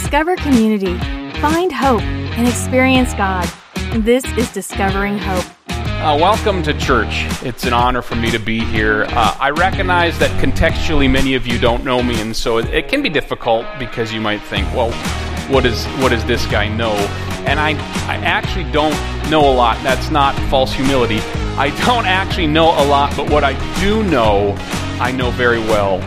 Discover community, find hope, and experience God. This is Discovering Hope. Uh, welcome to church. It's an honor for me to be here. Uh, I recognize that contextually many of you don't know me, and so it, it, can be difficult because you might think, well, what, is, what does this guy know? And I, I actually don't know a lot. That's not false humility. I don't actually know a lot, but what I do know, I know very well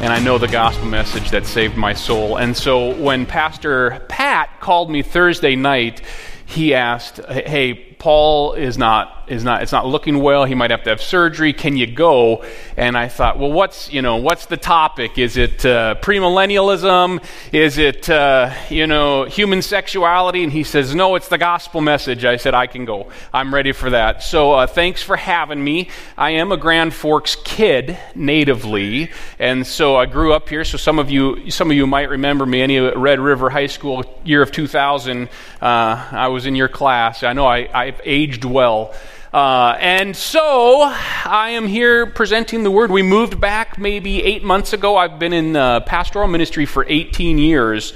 and I know the gospel message that saved my soul. And so when Pastor Pat called me Thursday night, he asked, Hey, Paul is not is not it's not looking well. He might have to have surgery. Can you go? And I thought, well, what's you know what's the topic? Is it uh, premillennialism? Is it uh, you know human sexuality? And he says, no, it's the gospel message. I said, I can go. I'm ready for that. So uh, thanks for having me. I am a Grand Forks kid natively, and so I grew up here. So some of you some of you might remember me. Any Red River High School year of 2000, uh, I was in your class. I know I, I I've aged well. Uh, and so I am here presenting the word. We moved back maybe eight months ago. I've been in uh, pastoral ministry for 18 years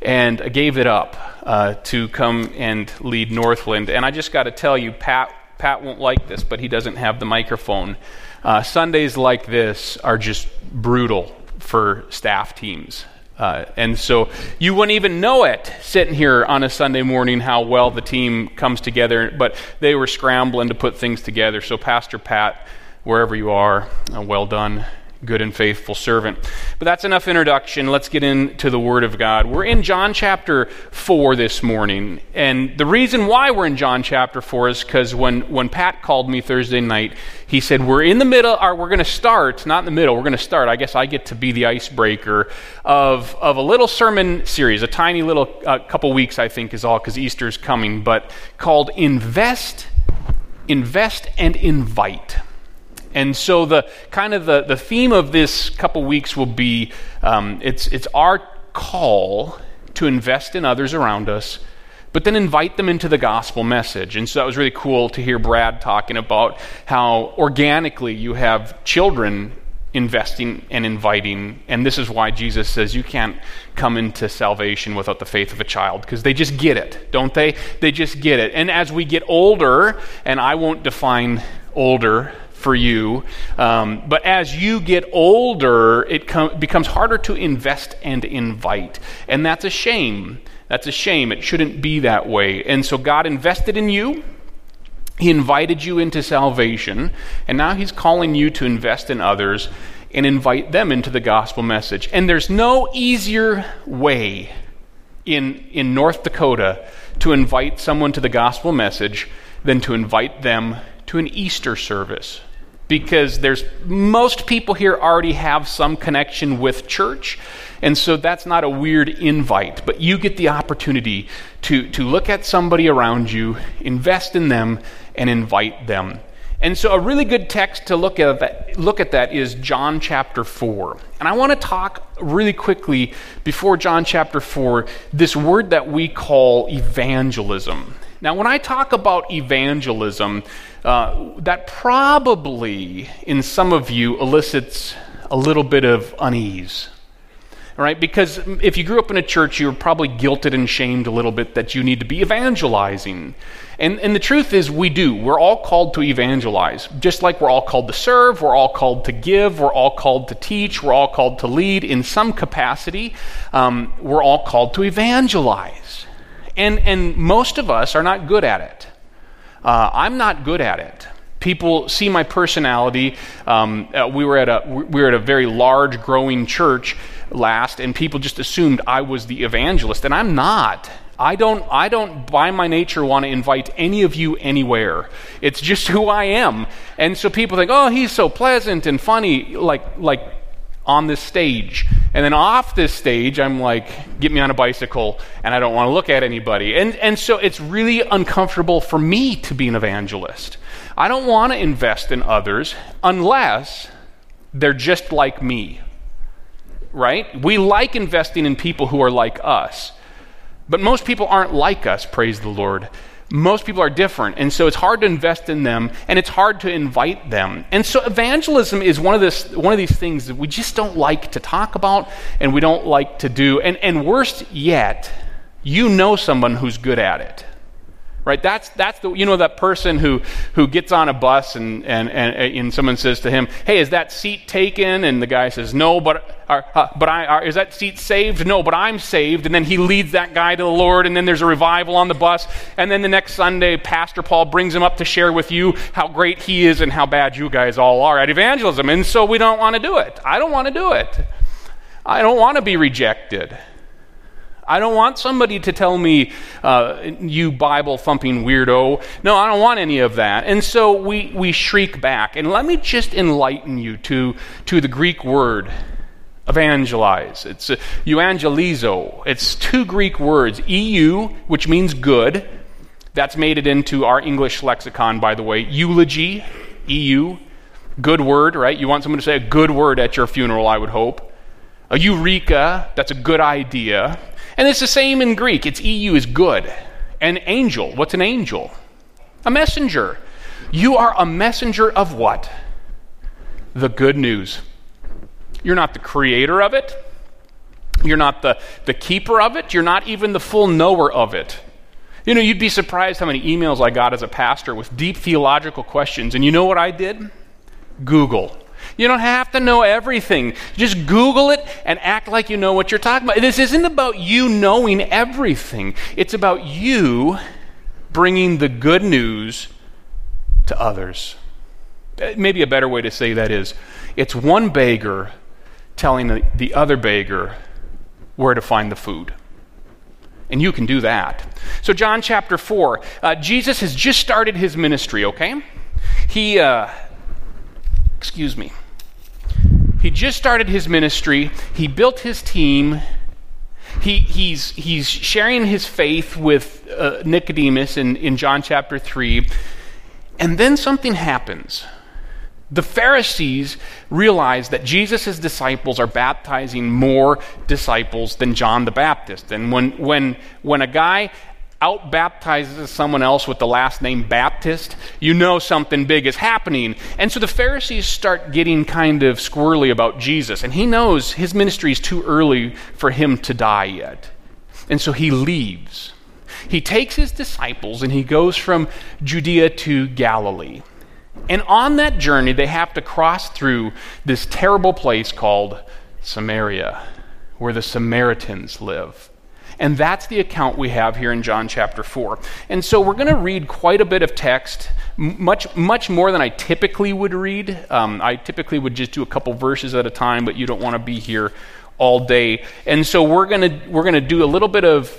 and I gave it up uh, to come and lead Northland. And I just got to tell you, Pat, Pat won't like this, but he doesn't have the microphone. Uh, Sundays like this are just brutal for staff teams. Uh, and so you wouldn't even know it sitting here on a Sunday morning how well the team comes together, but they were scrambling to put things together. So, Pastor Pat, wherever you are, uh, well done good and faithful servant. But that's enough introduction. Let's get into the Word of God. We're in John chapter 4 this morning. And the reason why we're in John chapter 4 is because when, when Pat called me Thursday night, he said, We're in the middle, or we're going to start, not in the middle, we're going to start. I guess I get to be the icebreaker of, of a little sermon series, a tiny little uh, couple weeks, I think, is all, because Easter's coming, but called Invest, Invest, and Invite. And so the kind of the, the theme of this couple weeks will be um, it's, it's our call to invest in others around us, but then invite them into the gospel message. And so that was really cool to hear Brad talking about how organically you have children investing and inviting. And this is why Jesus says you can't come into salvation without the faith of a child, because they just get it, don't they? They just get it. And as we get older, and I won't define older for you. Um, but as you get older, it com- becomes harder to invest and invite. And that's a shame. That's a shame. It shouldn't be that way. And so God invested in you. He invited you into salvation, and now He's calling you to invest in others and invite them into the gospel message. And there's no easier way in, in North Dakota to invite someone to the gospel message than to invite them to an Easter service because there's most people here already have some connection with church and so that's not a weird invite but you get the opportunity to, to look at somebody around you invest in them and invite them and so a really good text to look at that, look at that is John chapter 4. And I want to talk really quickly before John chapter 4 this word that we call evangelism. Now, when I talk about evangelism, uh, that probably in some of you elicits a little bit of unease. Right? Because if you grew up in a church, you're probably guilted and shamed a little bit that you need to be evangelizing. And, and the truth is, we do. We're all called to evangelize. Just like we're all called to serve, we're all called to give, we're all called to teach, we're all called to lead in some capacity. Um, we're all called to evangelize. And, and most of us are not good at it. Uh, I'm not good at it. People see my personality. Um, uh, we, were at a, we were at a very large, growing church last, and people just assumed I was the evangelist, and I'm not. I don't, I don't, by my nature, want to invite any of you anywhere. It's just who I am. And so people think, oh, he's so pleasant and funny, like, like on this stage. And then off this stage, I'm like, get me on a bicycle, and I don't want to look at anybody. And, and so it's really uncomfortable for me to be an evangelist. I don't want to invest in others unless they're just like me. Right? We like investing in people who are like us. But most people aren't like us, praise the Lord. Most people are different and so it's hard to invest in them and it's hard to invite them. And so evangelism is one of this one of these things that we just don't like to talk about and we don't like to do. And and worst yet you know someone who's good at it right? That's that's the you know that person who who gets on a bus and and and, and someone says to him hey is that seat taken? And the guy says no but uh, uh, but I uh, is that seat saved? No but I'm saved. And then he leads that guy to the Lord and then there's a revival on the bus. And then the next Sunday Pastor Paul brings him up to share with you how great he is and how bad you guys all are at evangelism. And so we don't want to do it. I don't want to do it. I don't want to be rejected I don't want somebody to tell me, uh, you Bible thumping weirdo. No, I don't want any of that. And so we, we shriek back. And let me just enlighten you to, to the Greek word evangelize. It's uh, euangelizo. It's two Greek words eu, which means good. That's made it into our English lexicon, by the way. Eulogy, eu, good word, right? You want someone to say a good word at your funeral, I would hope. A eureka, that's a good idea. And it's the same in Greek. It's EU is good. An angel. What's an angel? A messenger. You are a messenger of what? The good news. You're not the creator of it. You're not the, the keeper of it. You're not even the full knower of it. You know, you'd be surprised how many emails I got as a pastor with deep theological questions. And you know what I did? Google. You don't have to know everything. Just Google it and act like you know what you're talking about. This isn't about you knowing everything, it's about you bringing the good news to others. Uh, maybe a better way to say that is it's one beggar telling the, the other beggar where to find the food. And you can do that. So, John chapter 4, uh, Jesus has just started his ministry, okay? He, uh, excuse me, he just started his ministry, he built his team. He, he's, he's sharing his faith with uh, Nicodemus in, in John chapter 3. And then something happens. The Pharisees realize that Jesus' disciples are baptizing more disciples than John the Baptist. And when, when, when a guy out baptizes someone else with the last name Baptist, you know something big is happening. And so the Pharisees start getting kind of squirrely about Jesus, and he knows his ministry is too early for him to die yet. And so he leaves. He takes his disciples and he goes from Judea to Galilee. And on that journey, they have to cross through this terrible place called Samaria, where the Samaritans live. And that's the account we have here in John chapter 4. And so we're going to read quite a bit of text, much, much more than I typically would read. Um, I typically would just do a couple verses at a time, but you don't want to be here all day. And so we're going to we're going to do a little bit of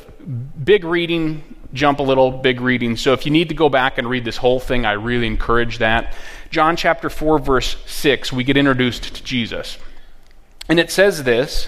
big reading, jump a little, big reading. So if you need to go back and read this whole thing, I really encourage that. John chapter 4 verse 6, we get introduced to Jesus. And it says this,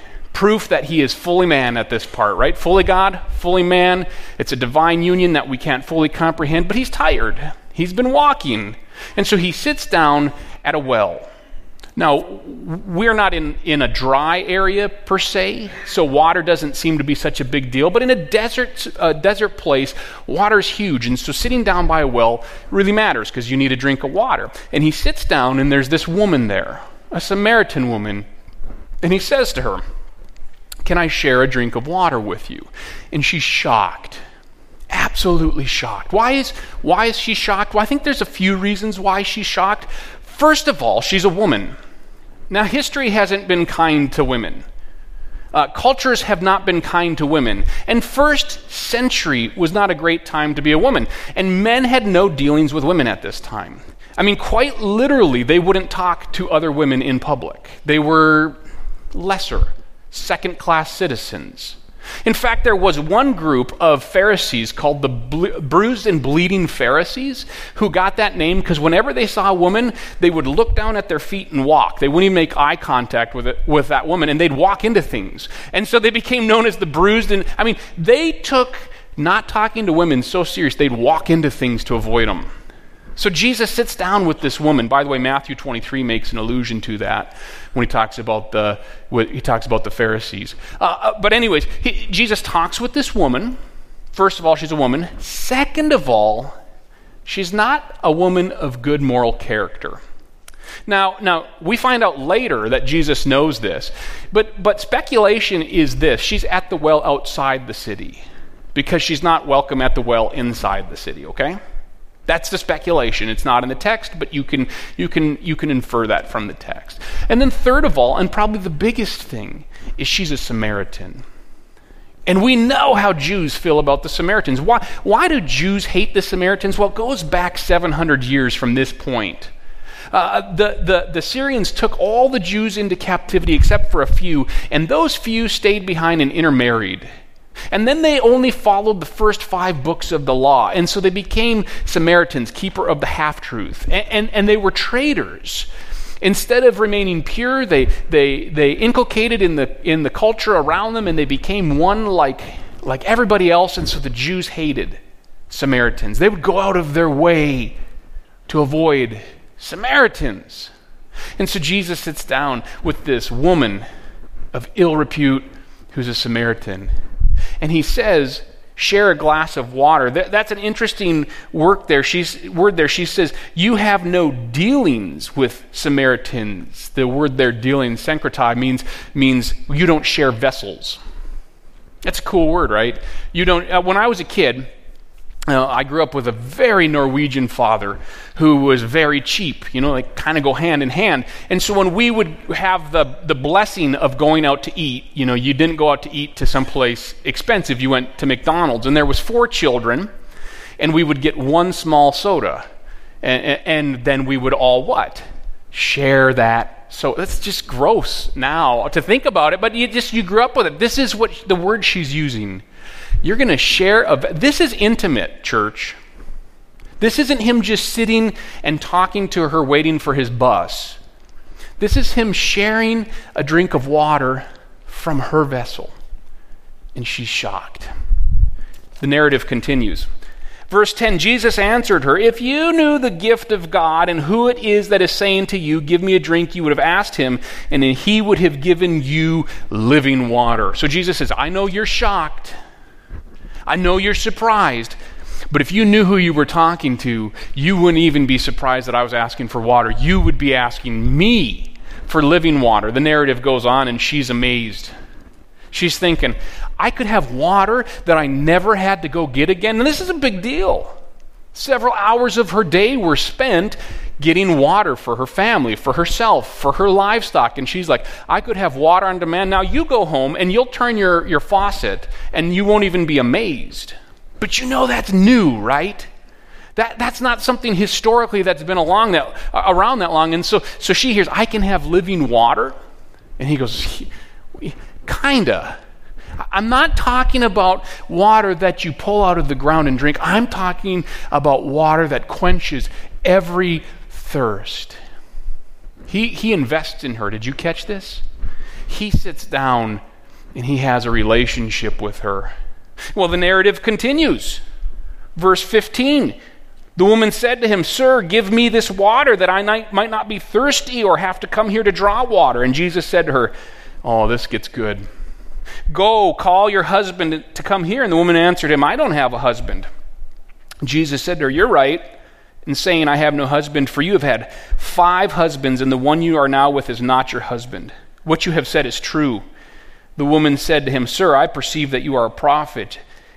proof that he is fully man at this part, right? Fully God, fully man. It's a divine union that we can't fully comprehend, but he's tired. He's been walking. And so he sits down at a well. Now, we're not in, in a dry area per se, so water doesn't seem to be such a big deal. But in a desert, uh, desert place, water's huge. And so sitting down by a well really matters because you need a drink of water. And he sits down, and there's this woman there, a Samaritan woman. And he says to her, can I share a drink of water with you? And she's shocked. Absolutely shocked. Why is, why is she shocked? Well, I think there's a few reasons why she's shocked. First of all, she's a woman. Now, history hasn't been kind to women. Uh, cultures have not been kind to women. And first century was not a great time to be a woman. And men had no dealings with women at this time. I mean, quite literally, they wouldn't talk to other women in public. They were lesser second class citizens. In fact, there was one group of Pharisees called the bruised and bleeding Pharisees who got that name because whenever they saw a woman, they would look down at their feet and walk. They wouldn't even make eye contact with, it, with that woman, and they'd walk into things. And so they became known as the bruised and, I mean, they took not talking to women so serious, they'd walk into things to avoid them. So Jesus sits down with this woman. By the way, Matthew 23 makes an allusion to that when he talks about the he talks about the Pharisees. Uh, uh, but anyways, he, Jesus talks with this woman. First of all, she's a woman. Second of all, she's not a woman of good moral character. Now, now we find out later that Jesus knows this, but but speculation is this: she's at the well outside the city because she's not welcome at the well inside the city. Okay. That's the speculation. It's not in the text, but you can, you, can, you can infer that from the text. And then, third of all, and probably the biggest thing, is she's a Samaritan. And we know how Jews feel about the Samaritans. Why, why do Jews hate the Samaritans? Well, it goes back 700 years from this point. Uh, the, the, the Syrians took all the Jews into captivity except for a few, and those few stayed behind and intermarried. And then they only followed the first five books of the law. And so they became Samaritans, keeper of the half truth. And, and, and, they were traitors. Instead of remaining pure, they, they, they inculcated in the, in the culture around them and they became one like, like everybody else. And so the Jews hated Samaritans. They would go out of their way to avoid Samaritans. And so Jesus sits down with this woman of ill repute who's a Samaritan and he says, share a glass of water. That, that's an interesting work there. She's, word there. She says, you have no dealings with Samaritans. The word there, dealing, synkrati, means, means you don't share vessels. That's a cool word, right? You don't, uh, when I was a kid, uh, I grew up with a very Norwegian father who was very cheap, you know, like kind of go hand in hand. And so when we would have the, the blessing of going out to eat, you know, you didn't go out to eat to someplace expensive, you went to McDonald's. And there was four children, and we would get one small soda. And, and then we would all what? Share that so that's just gross now to think about it, but you just you grew up with it. This is what the word she's using. You're going to share a this is intimate, church. This isn't him just sitting and talking to her waiting for his bus. This is him sharing a drink of water from her vessel. And she's shocked. The narrative continues. Verse 10 Jesus answered her, If you knew the gift of God and who it is that is saying to you, Give me a drink, you would have asked him, and he would have given you living water. So Jesus says, I know you're shocked. I know you're surprised. But if you knew who you were talking to, you wouldn't even be surprised that I was asking for water. You would be asking me for living water. The narrative goes on, and she's amazed. She's thinking, I could have water that I never had to go get again. And this is a big deal. Several hours of her day were spent getting water for her family, for herself, for her livestock. And she's like, I could have water on demand. Now you go home and you'll turn your, your faucet and you won't even be amazed. But you know that's new, right? That, that's not something historically that's been along that, around that long. And so, so she hears, I can have living water. And he goes, Kinda. I'm not talking about water that you pull out of the ground and drink. I'm talking about water that quenches every thirst. He, he invests in her. Did you catch this? He sits down and he has a relationship with her. Well, the narrative continues. Verse 15 The woman said to him, Sir, give me this water that I might not be thirsty or have to come here to draw water. And Jesus said to her, Oh, this gets good. Go, call your husband to come here. And the woman answered him, I don't have a husband. Jesus said to her, You're right in saying, I have no husband, for you have had five husbands, and the one you are now with is not your husband. What you have said is true. The woman said to him, Sir, I perceive that you are a prophet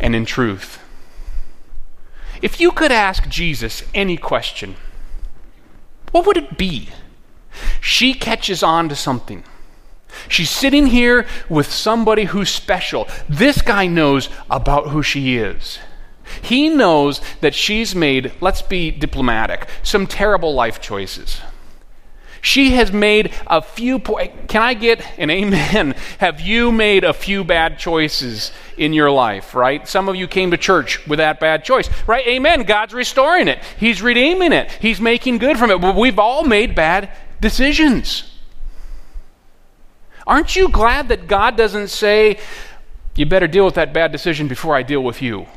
and in truth. If you could ask Jesus any question, what would it be? She catches on to something. She's sitting here with somebody who's special. This guy knows about who she is. He knows that she's made, let's be diplomatic, some terrible life choices. She has made a few po- eh, Can I get an amen? Have you made a few bad choices in your life, right? Some of you came to church with that bad choice, right? Amen. God's restoring it. He's redeeming it. He's making good from it. But we've all made bad decisions. Aren't you glad that God doesn't say, you better deal with that bad decision before I deal with you?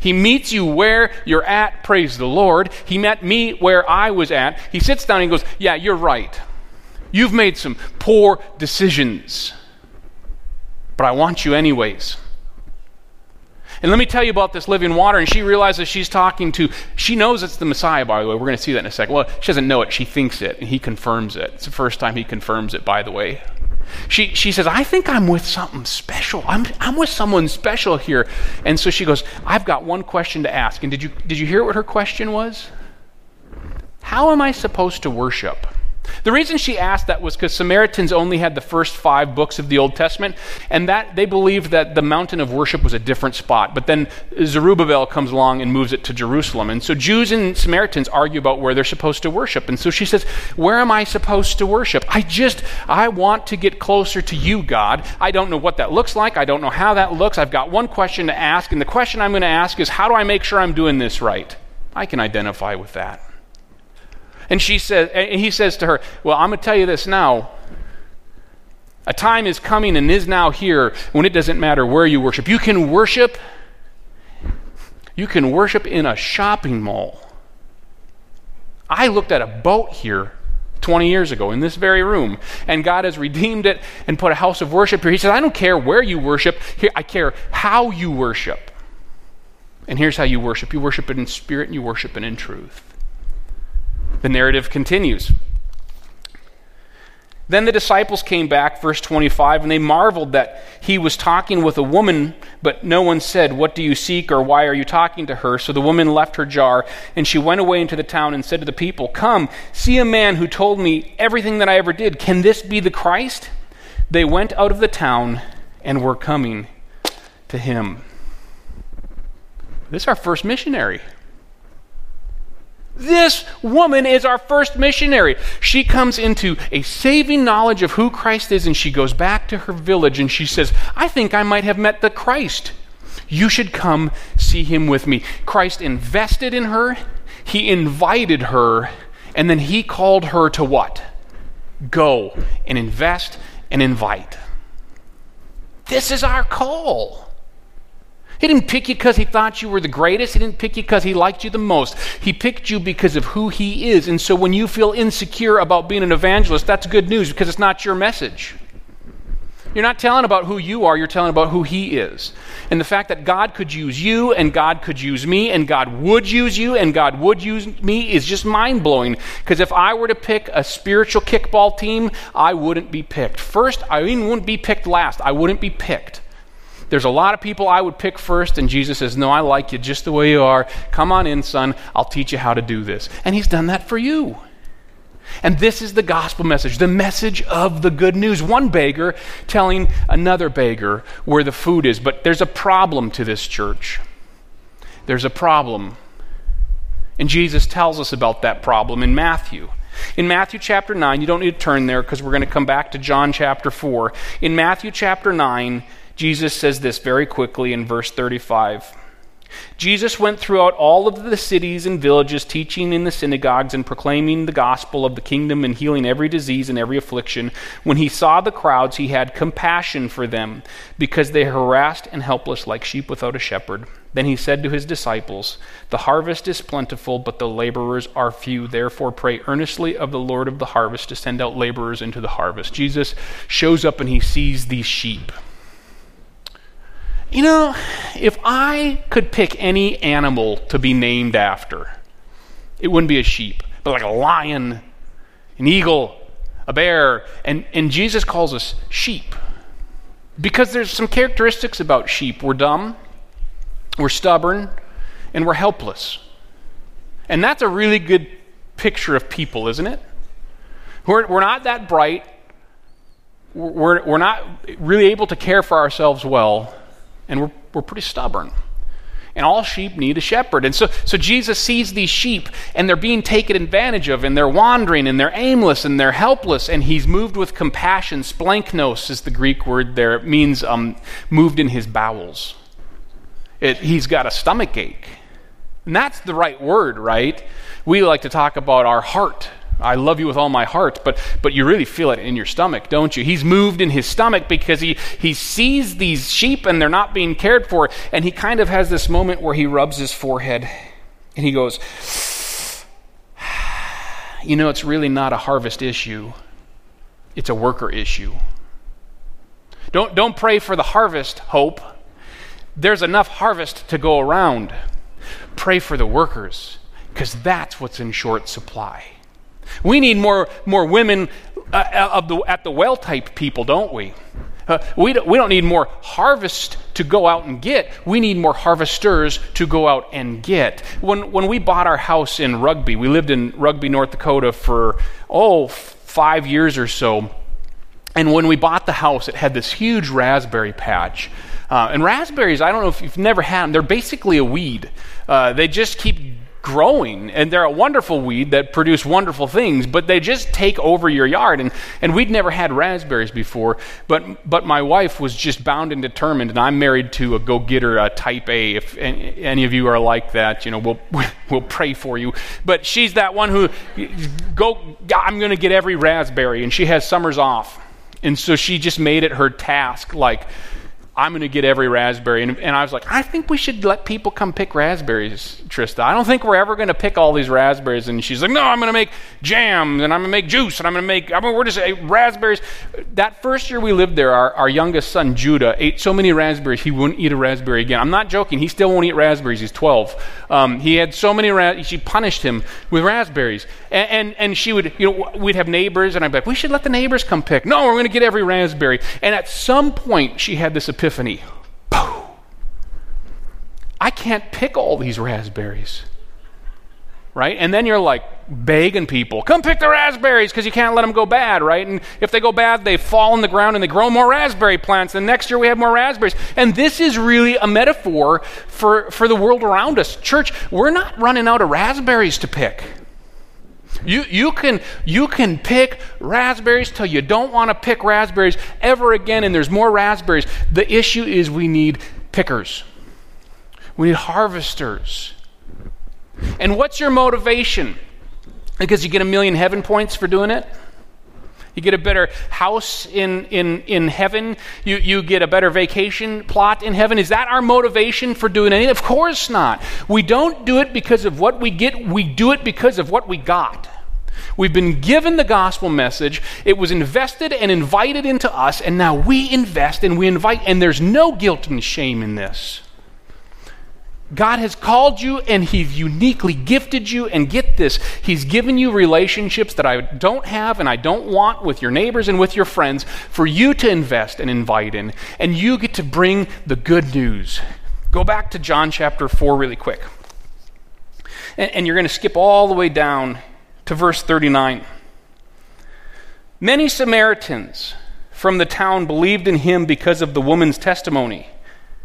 He meets you where you're at, praise the Lord. He met me where I was at. He sits down and goes, Yeah, you're right. You've made some poor decisions, but I want you anyways. And let me tell you about this living water. And she realizes she's talking to, she knows it's the Messiah, by the way. We're going to see that in a second. Well, she doesn't know it. She thinks it, and he confirms it. It's the first time he confirms it, by the way. She, she says, I think I'm with something special. I'm, I'm with someone special here. And so she goes, I've got one question to ask. And did you, did you hear what her question was? How am I supposed to worship? The reason she asked that was because Samaritans only had the first five books of the Old Testament, and that they believed that the mountain of worship was a different spot. But then Zerubbabel comes along and moves it to Jerusalem. And so Jews and Samaritans argue about where they're supposed to worship. And so she says, Where am I supposed to worship? I just, I want to get closer to you, God. I don't know what that looks like. I don't know how that looks. I've got one question to ask, and the question I'm going to ask is, How do I make sure I'm doing this right? I can identify with that. And she says, and he says to her, Well, I'm going to tell you this now. A time is coming and is now here when it doesn't matter where you worship. You can worship, you can worship in a shopping mall. I looked at a boat here 20 years ago in this very room, and God has redeemed it and put a house of worship here. He says, I don't care where you worship, here, I care how you worship. And here's how you worship you worship it in spirit and you worship it in truth. The narrative continues. Then the disciples came back, verse 25, and they marveled that he was talking with a woman, but no one said, What do you seek, or why are you talking to her? So the woman left her jar, and she went away into the town and said to the people, Come, see a man who told me everything that I ever did. Can this be the Christ? They went out of the town and were coming to him. This is our first missionary. This woman is our first missionary. She comes into a saving knowledge of who Christ is, and she goes back to her village and she says, I think I might have met the Christ. You should come see him with me. Christ invested in her, he invited her, and then he called her to what? Go and invest and invite. This is our call. He didn't pick you because he thought you were the greatest. He didn't pick you because he liked you the most. He picked you because of who he is. And so when you feel insecure about being an evangelist, that's good news because it's not your message. You're not telling about who you are, you're telling about who He is. And the fact that God could use you, and God could use me, and God would use you, and God would use me is just mind blowing. Because if I were to pick a spiritual kickball team, I wouldn't be picked. First, I even wouldn't be picked last. I wouldn't be picked. There's a lot of people I would pick first, and Jesus says, No, I like you just the way you are. Come on in, son. I'll teach you how to do this. And he's done that for you. And this is the gospel message, the message of the good news. One beggar telling another beggar where the food is. But there's a problem to this church. There's a problem. And Jesus tells us about that problem in Matthew. In Matthew chapter 9, you don't need to turn there because we're going to come back to John chapter 4. In Matthew chapter 9, Jesus says this very quickly in verse 35. Jesus went throughout all of the cities and villages, teaching in the synagogues and proclaiming the gospel of the kingdom and healing every disease and every affliction. When he saw the crowds, he had compassion for them because they harassed and helpless like sheep without a shepherd. Then he said to his disciples, The harvest is plentiful, but the laborers are few. Therefore, pray earnestly of the Lord of the harvest to send out laborers into the harvest. Jesus shows up and he sees these sheep. You know, if I could pick any animal to be named after, it wouldn't be a sheep, but like a lion, an eagle, a bear. And, and Jesus calls us sheep. Because there's some characteristics about sheep. We're dumb, we're stubborn, and we're helpless. And that's a really good picture of people, isn't it? We're, we're not that bright. We're, we're not really able to care for ourselves well, and we're, we're pretty stubborn. And all sheep need a shepherd. And so, so Jesus sees these sheep, and they're being taken advantage of, and they're wandering, and they're aimless, and they're helpless, and he's moved with compassion. Splanknos is the Greek word there. It means um, moved in his bowels. It, he's got a stomach ache. And that's the right word, right? We like to talk about our heart I love you with all my heart, but, but you really feel it in your stomach, don't you? He's moved in his stomach because he, he sees these sheep and they're not being cared for. And he kind of has this moment where he rubs his forehead and he goes, You know, it's really not a harvest issue, it's a worker issue. Don't, don't pray for the harvest, hope. There's enough harvest to go around. Pray for the workers, because that's what's in short supply. We need more, more women uh, uh, of the, at the well type people, don't we? Uh, we, don't, we don't need more harvest to go out and get. We need more harvesters to go out and get. When, when we bought our house in Rugby, we lived in Rugby, North Dakota for, oh, five years or so. And when we bought the house, it had this huge raspberry patch. Uh, and raspberries, I don't know if you've never had them, they're basically a weed. Uh, they just keep growing and they're a wonderful weed that produce wonderful things but they just take over your yard. And, and we'd never had raspberries before but but my wife was just bound and determined and i'm married to a go-getter a type a if any of you are like that you know we'll we'll pray for you. But she's that one who go i'm going to get every raspberry and she has summers off. And so she just made it her task like I'm going to get every raspberry. And, and, I was like, I think we should let people come pick raspberries, Trista. I don't think we're ever going to pick all these raspberries. And she's like, No, I'm going to make jam, and I'm going to make juice, and I'm going to make, I mean, we're just uh, raspberries. That first year we lived there, our, our youngest son, Judah, ate so many raspberries, he wouldn't eat a raspberry again. I'm not joking. He still won't eat raspberries. He's 12. Um, he had so many, ra- she punished him with raspberries. And, and, and she would, you know, we'd have neighbors, and I'd be like, We should let the neighbors come pick. No, we're going to get every raspberry. And at some point, she had this opinion epiphany. I can't pick all these raspberries. Right? And then you're like begging people, come pick the raspberries because you can't let them go bad, right? And if they go bad, they fall in the ground and they grow more raspberry plants. And next year we have more raspberries. And this is really a metaphor for, for the world around us. Church, we're not running out of raspberries to pick. You, you, can, you can pick raspberries till you don't want to pick raspberries ever again, and there's more raspberries. The issue is we need pickers, we need harvesters. And what's your motivation? Because you get a million heaven points for doing it? You get a better house in, in, in heaven. You, you get a better vacation plot in heaven. Is that our motivation for doing anything? Of course not. We don't do it because of what we get, we do it because of what we got. We've been given the gospel message. It was invested and invited into us, and now we invest and we invite, and there's no guilt and shame in this. God has called you and He's uniquely gifted you. And get this, He's given you relationships that I don't have and I don't want with your neighbors and with your friends for you to invest and invite in. And you get to bring the good news. Go back to John chapter 4 really quick. And, and you're going to skip all the way down to verse 39. Many Samaritans from the town believed in him because of the woman's testimony.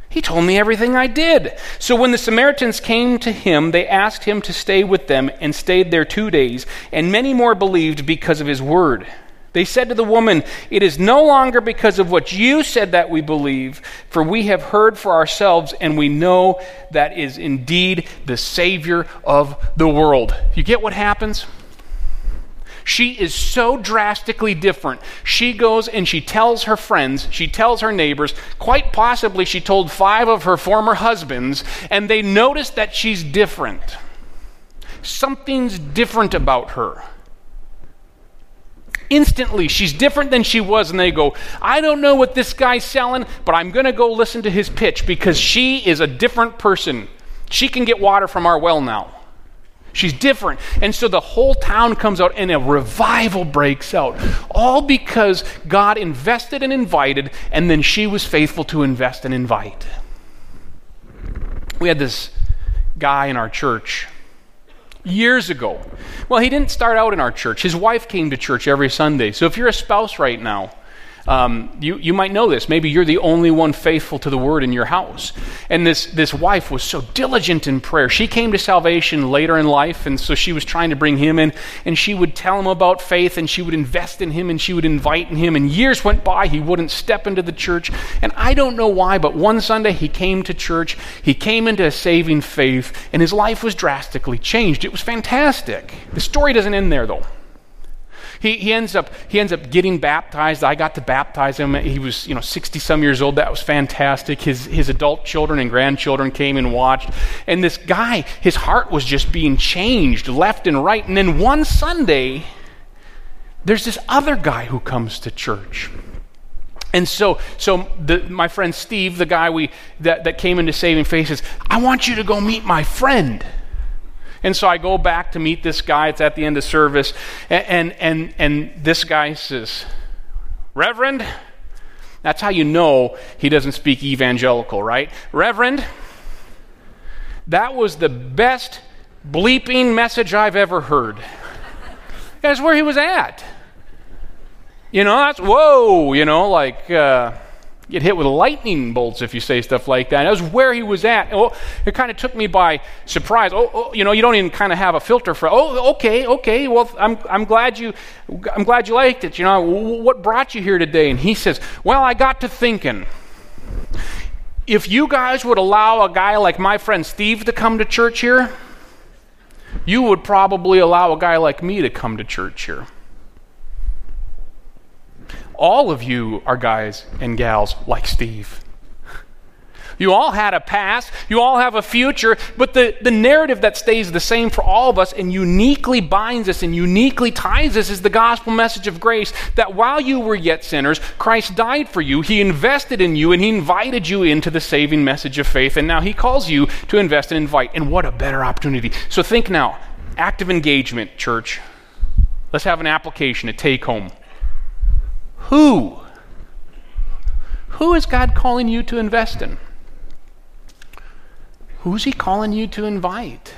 He told me everything I did. So when the Samaritans came to him, they asked him to stay with them and stayed there two days, and many more believed because of his word. They said to the woman, It is no longer because of what you said that we believe, for we have heard for ourselves, and we know that is indeed the Savior of the world. You get what happens? She is so drastically different. She goes and she tells her friends, she tells her neighbors, quite possibly she told five of her former husbands, and they notice that she's different. Something's different about her instantly she's different than she was and they go i don't know what this guy's selling but i'm going to go listen to his pitch because she is a different person she can get water from our well now She's different. And so the whole town comes out and a revival breaks out. All because God invested and invited, and then she was faithful to invest and invite. We had this guy in our church years ago. Well, he didn't start out in our church. His wife came to church every Sunday. So if you're a spouse right now, um, you, you might know this. Maybe you're the only one faithful to the word in your house. And this, this wife was so diligent in prayer. She came to salvation later in life, and so she was trying to bring him in, and she would tell him about faith, and she would invest in him, and she would invite him. And years went by, he wouldn't step into the church. And I don't know why, but one Sunday he came to church, he came into a saving faith, and his life was drastically changed. It was fantastic. The story doesn't end there, though. He, he, ends up, he ends up getting baptized. I got to baptize him. He was, you know, 60 some years old. That was fantastic. His, his adult children and grandchildren came and watched. And this guy, his heart was just being changed left and right. And then one Sunday, there's this other guy who comes to church. And so, so the, my friend Steve, the guy we, that, that came into Saving Faces, I want you to go meet my friend. And so I go back to meet this guy. It's at the end of service. And, and, and, and this guy says, Reverend, that's how you know he doesn't speak evangelical, right? Reverend, that was the best bleeping message I've ever heard. That's where he was at. You know, that's, whoa, you know, like, uh, get hit with lightning bolts if you say stuff like that. That was where he was at. Oh, it kind of took me by surprise. Oh, oh, you know, you don't even kind of have a filter for. Oh, okay, okay. Well, I'm I'm glad you I'm glad you liked it. You know, what brought you here today? And he says, Well, I got to thinking. If you guys would allow a guy like my friend Steve to come to church here, you would probably allow a guy like me to come to church here all of you are guys and gals like Steve. You all had a past, you all have a future, but the, the narrative that stays the same for all of us and uniquely binds us and uniquely ties us is the gospel message of grace that while you were yet sinners, Christ died for you, He invested in you, and He invited you into the saving message of faith, and now He calls you to invest and invite. And what a better opportunity. So think now active engagement, church. Let's have an application, a take home. Who? Who is God calling you to invest in? Who's He calling you to invite?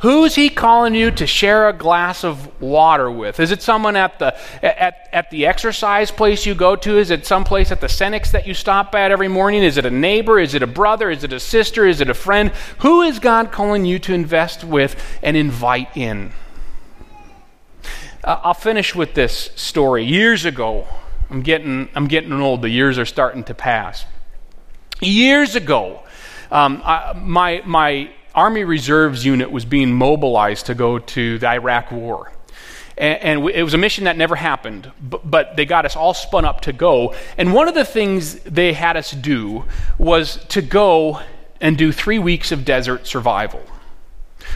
Who's he calling you to share a glass of water with? Is it someone at the at, at the exercise place you go to? Is it someplace at the Cenex that you stop at every morning? Is it a neighbor? Is it a brother? Is it a sister? Is it a friend? Who is God calling you to invest with and invite in? Uh, I'll finish with this story. Years ago, I'm getting, I'm getting old. The years are starting to pass. Years ago, um, I, my, my Army Reserves unit was being mobilized to go to the Iraq War. And, it was a mission that never happened, but, they got us all spun up to go. And one of the things they had us do was to go and do three weeks of desert survival.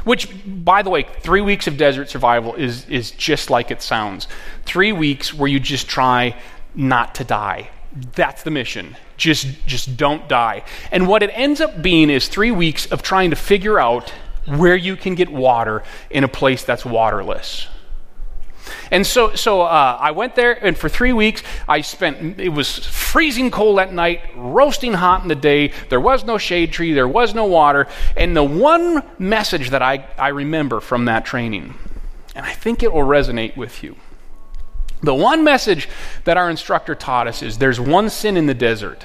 Which, by the way, three weeks of desert survival is, is just like it sounds. Three weeks where you just try not to die. That's the mission. Just, just don't die. And what it ends up being is three weeks of trying to figure out where you can get water in a place that's waterless. And so, so uh, I went there, and for three weeks, I spent, it was freezing cold at night, roasting hot in the day. There was no shade tree, there was no water. And the one message that I, I remember from that training, and I think it will resonate with you. The one message that our instructor taught us is there's one sin in the desert.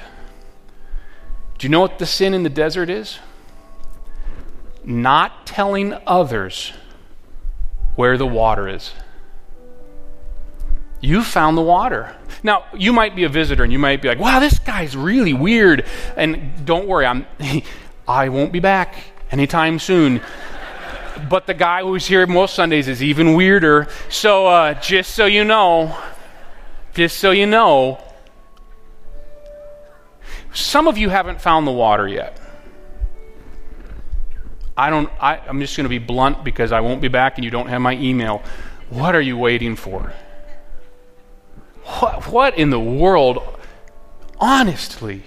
Do you know what the sin in the desert is? Not telling others where the water is you found the water. Now, you might be a visitor and you might be like, wow, this guy's really weird. And don't worry, I'm, I won't be back anytime soon. but the guy who's here most Sundays is even weirder. So, uh, just so you know, just so you know, some of you haven't found the water yet. I don't, I, I'm just going to be blunt because I won't be back and you don't have my email. What are you waiting for? What, what in the world? Honestly.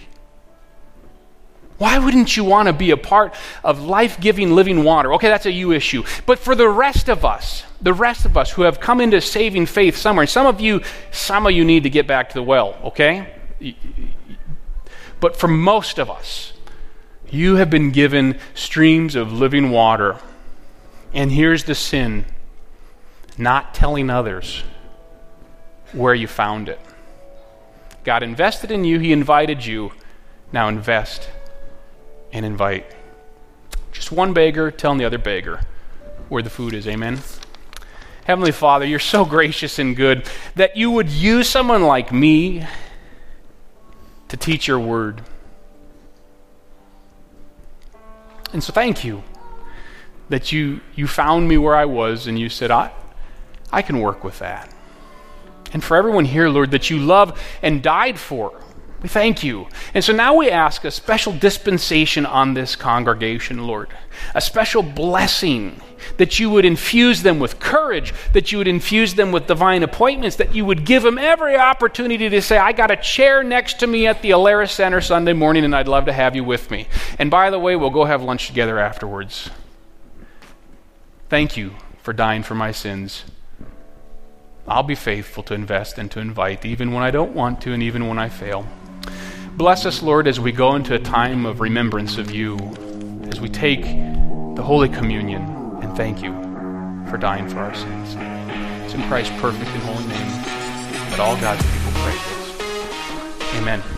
Why wouldn't you want to be a part of life giving living water? Okay, that's a you issue. But for the rest of us, the rest of us who have come into saving faith somewhere, some of you, some of you need to get back to the well, okay? But for most of us, you have been given streams of living water. And here's the sin not telling others where you found it. God invested in you, He invited you. Now invest and invite. Just one beggar telling the other beggar where the food is. Amen. Heavenly Father, you're so gracious and good that you would use someone like me to teach your word. And so thank you that you, you found me where I was and you said, I, I can work with that. And for everyone here, Lord, that you love and died for. We thank you. And so now we ask a special dispensation on this congregation, Lord. A special blessing that you would infuse them with courage, that you would infuse them with divine appointments, that you would give them every opportunity to say, I got a chair next to me at the Alara Center Sunday morning and I'd love to have you with me. And by the way, we'll go have lunch together afterwards. Thank you for dying for my sins. I'll be faithful to invest and to invite, even when I don't want to and even when I fail. Bless us, Lord, as we go into a time of remembrance of you, as we take the Holy Communion, and thank you for dying for our sins. It's in Christ's perfect and holy name that all God's people pray this. Amen.